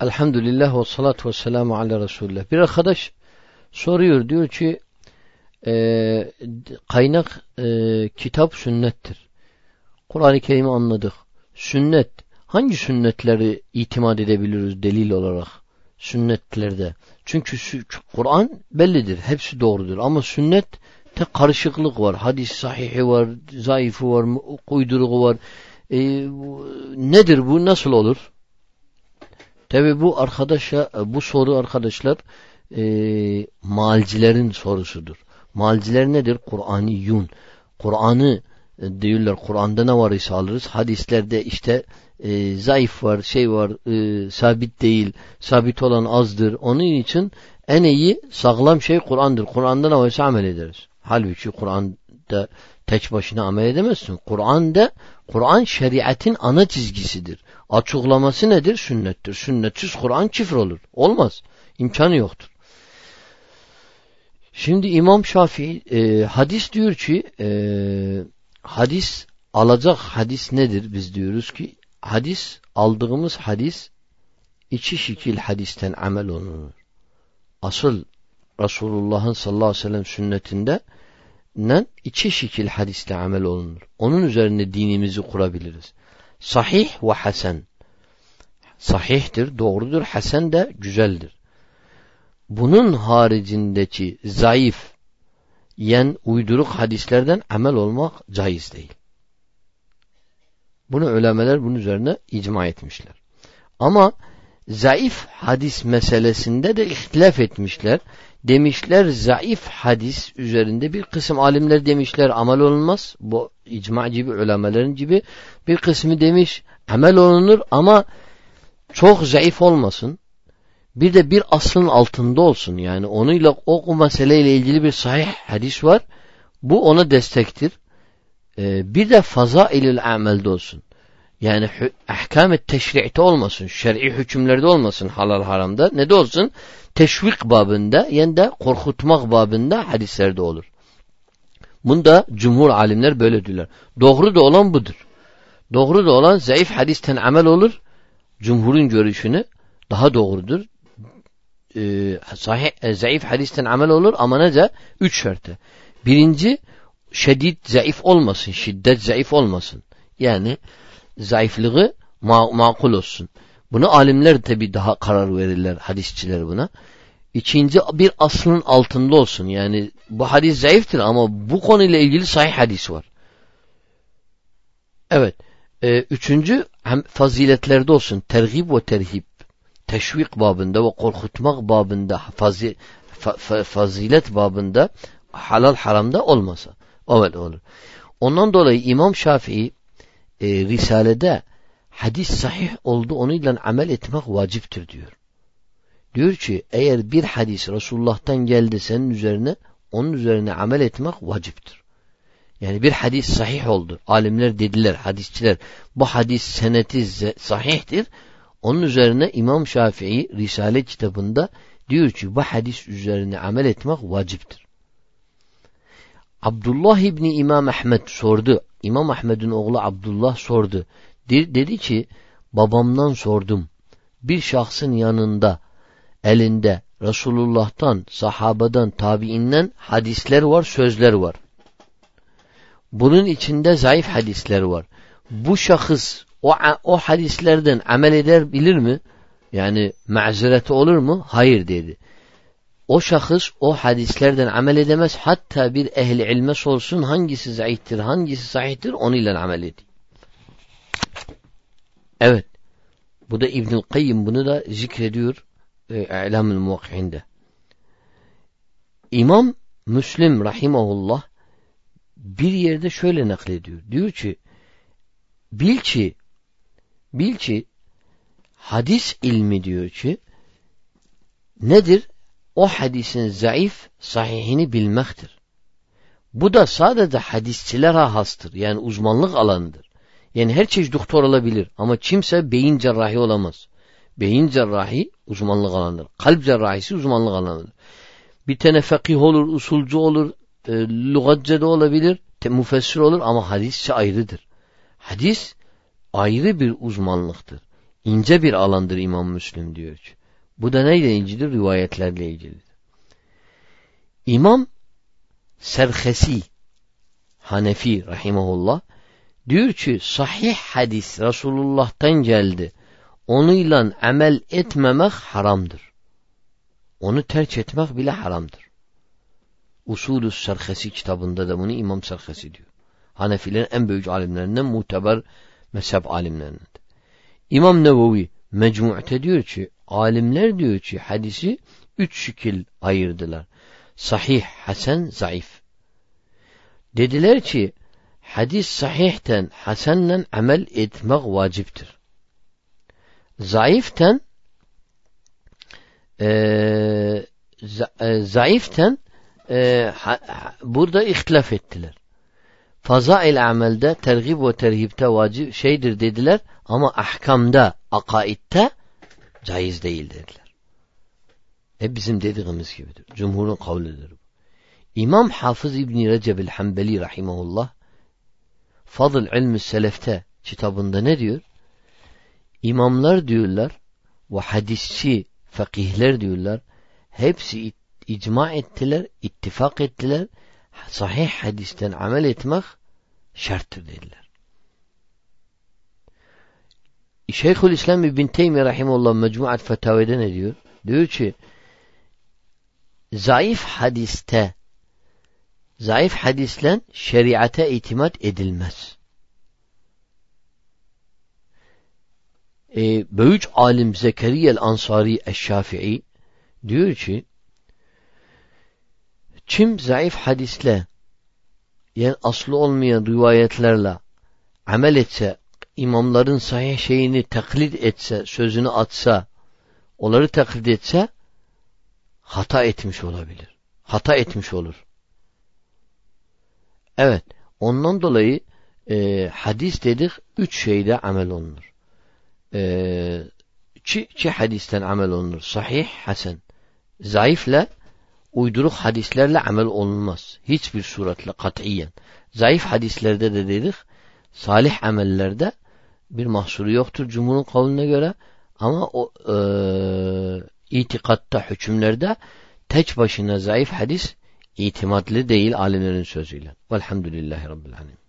Elhamdülillah ve salatu ve selamu ala Resulullah. Bir arkadaş soruyor diyor ki e, kaynak e, kitap sünnettir. Kur'an-ı Kerim'i anladık. Sünnet hangi sünnetleri itimat edebiliriz delil olarak? Sünnetlerde. Çünkü Kur'an bellidir. Hepsi doğrudur. Ama sünnet tek karışıklık var. Hadis sahihi var, zayıfı var, uyduruğu var. E, nedir bu? Nasıl olur? Tabi bu arkadaşa, bu soru arkadaşlar e, malcilerin sorusudur. Malciler nedir? Kur'an'ı yun. Kur'an'ı e, diyorlar Kur'an'da ne var ise alırız. Hadislerde işte e, zayıf var, şey var, e, sabit değil, sabit olan azdır. Onun için en iyi sağlam şey Kur'an'dır. Kur'an'da ne varsa amel ederiz. Halbuki Kur'an'da tek başına amel edemezsin. Kur'an'da Kur'an şeriatin ana çizgisidir. Açıklaması nedir? Sünnettir. Sünnetsiz Kur'an çifir olur. Olmaz. İmkanı yoktur. Şimdi İmam Şafii e, hadis diyor ki e, hadis alacak hadis nedir? Biz diyoruz ki hadis aldığımız hadis iki şekil hadisten amel olunur. Asıl Resulullah'ın sallallahu aleyhi ve sellem sünnetinde ne iki şekil hadiste amel olunur. Onun üzerine dinimizi kurabiliriz. Sahih ve hasen. Sahihtir, doğrudur. Hasen de güzeldir. Bunun haricindeki zayıf, yen uyduruk hadislerden amel olmak caiz değil. Bunu ölemeler bunun üzerine icma etmişler. Ama zayıf hadis meselesinde de ihtilaf etmişler. Demişler zayıf hadis üzerinde bir kısım alimler demişler amel olunmaz. Bu icma gibi ulemelerin gibi bir kısmı demiş amel olunur ama çok zayıf olmasın. Bir de bir aslın altında olsun. Yani onuyla o meseleyle ilgili bir sahih hadis var. Bu ona destektir. Ee, bir de fazailül amelde olsun. Yani ahkam-ı teşri'te olmasın. Şer'i hükümlerde olmasın halal haramda. Ne de olsun? Teşvik babında yani de korkutmak babında hadislerde olur. Bunda cumhur alimler böyle diyorlar. Doğru da olan budur. Doğru da olan zayıf hadisten amel olur. Cumhurun görüşünü daha doğrudur. Ee, sahih, e, zayıf hadisten amel olur ama nece? Üç şartı. Birinci, şiddet zayıf olmasın. Şiddet zayıf olmasın. Yani zayıflığı ma makul olsun. Bunu alimler tabi daha karar verirler hadisçiler buna. İkinci bir aslın altında olsun. Yani bu hadis zayıftır ama bu konuyla ilgili sahih hadis var. Evet. Ee, üçüncü hem faziletlerde olsun. Tergib ve terhib. Teşvik babında ve korkutmak babında fazi, fa, fa, fazilet babında halal haramda olmasa. Evet olur. Ondan dolayı İmam Şafii e, Risale'de hadis sahih oldu onunla amel etmek vaciptir diyor. Diyor ki eğer bir hadis Resulullah'tan geldi senin üzerine onun üzerine amel etmek vaciptir. Yani bir hadis sahih oldu. Alimler dediler, hadisçiler bu hadis seneti sahihtir. Onun üzerine İmam Şafii Risale kitabında diyor ki bu hadis üzerine amel etmek vaciptir. Abdullah İbni İmam Ahmed sordu. İmam Ahmed'in oğlu Abdullah sordu. Dedi ki babamdan sordum. Bir şahsın yanında elinde Resulullah'tan, sahabadan, tabiinden hadisler var, sözler var. Bunun içinde zayıf hadisler var. Bu şahıs o, o hadislerden amel eder bilir mi? Yani mazereti olur mu? Hayır dedi. O şahıs o hadislerden amel edemez. Hatta bir ehli ilme sorsun hangisi zayıftır, hangisi sahihtir onunla amel ediyor. Evet. Bu da İbnül Kayyim bunu da zikrediyor e, İ'lam-ül Muvakki'inde. İmam Müslim rahimahullah bir yerde şöyle naklediyor. Diyor ki bil ki bil ki hadis ilmi diyor ki nedir? O hadisin zayıf sahihini bilmektir. Bu da sadece hadisçilere hastır. Yani uzmanlık alanıdır. Yani her çeşit doktor olabilir ama kimse beyin cerrahi olamaz. Beyin cerrahi uzmanlık alanıdır. Kalp cerrahisi uzmanlık alanıdır. Bir tane fakih olur, usulcu olur, e, lügatçe de olabilir, müfessir olur ama hadisçe ayrıdır. Hadis ayrı bir uzmanlıktır. ince bir alandır İmam Müslim diyor ki. Bu da neyle ilgilidir? Rivayetlerle ilgilidir. İmam Serhesi Hanefi rahimahullah diyor ki sahih hadis Resulullah'tan geldi. Onunla amel etmemek haramdır. Onu terk etmek bile haramdır. Usulü Serhesi kitabında da bunu İmam Serhesi diyor. Hanefilerin en büyük alimlerinden muteber mezhep alimlerinden. İmam Nevevi Mecmu'te diyor ki alimler diyor ki hadisi üç şekil ayırdılar. Sahih, hasen, zayıf. Dediler ki hadis sahihten hasenle amel etmek vaciptir. Zayıften e, e, zayıften e, ha, burada ihtilaf ettiler. Fazail amelde tergib ve terhibte vacip şeydir dediler ama ahkamda, akaitte caiz değil dediler. E bizim dediğimiz gibidir. Cumhurun kavlidir bu. İmam Hafız İbni Recep el-Hanbeli rahimahullah Fadıl ilmi selefte kitabında ne diyor? İmamlar diyorlar ve hadisçi fakihler diyorlar hepsi icma ettiler, ittifak ettiler. Sahih hadisten amel etmek şarttır dediler. Şeyhül İslam İbn Teymi Rahimullah Mecmuat Fetavede ne diyor? Diyor ki zayıf hadiste zayıf hadislen şeriate itimat edilmez. Ee, büyük alim Zekeriya el-Ansari eş-Şafii diyor ki kim zayıf hadisle yani aslı olmayan rivayetlerle amel etse, imamların sahih şeyini taklit etse, sözünü atsa, onları taklit etse, hata etmiş olabilir. Hata etmiş olur. Evet, ondan dolayı e, hadis dedik, üç şeyde amel olunur. E, iki, iki hadisten amel olunur. Sahih, hasen. Zayıfla uyduruk hadislerle amel olunmaz. Hiçbir suretle katiyen. Zayıf hadislerde de dedik salih amellerde bir mahsuru yoktur cumhurun kavline göre ama o e, itikatta hükümlerde tek başına zayıf hadis itimatlı değil alimlerin sözüyle. Velhamdülillahi Rabbil Alemin.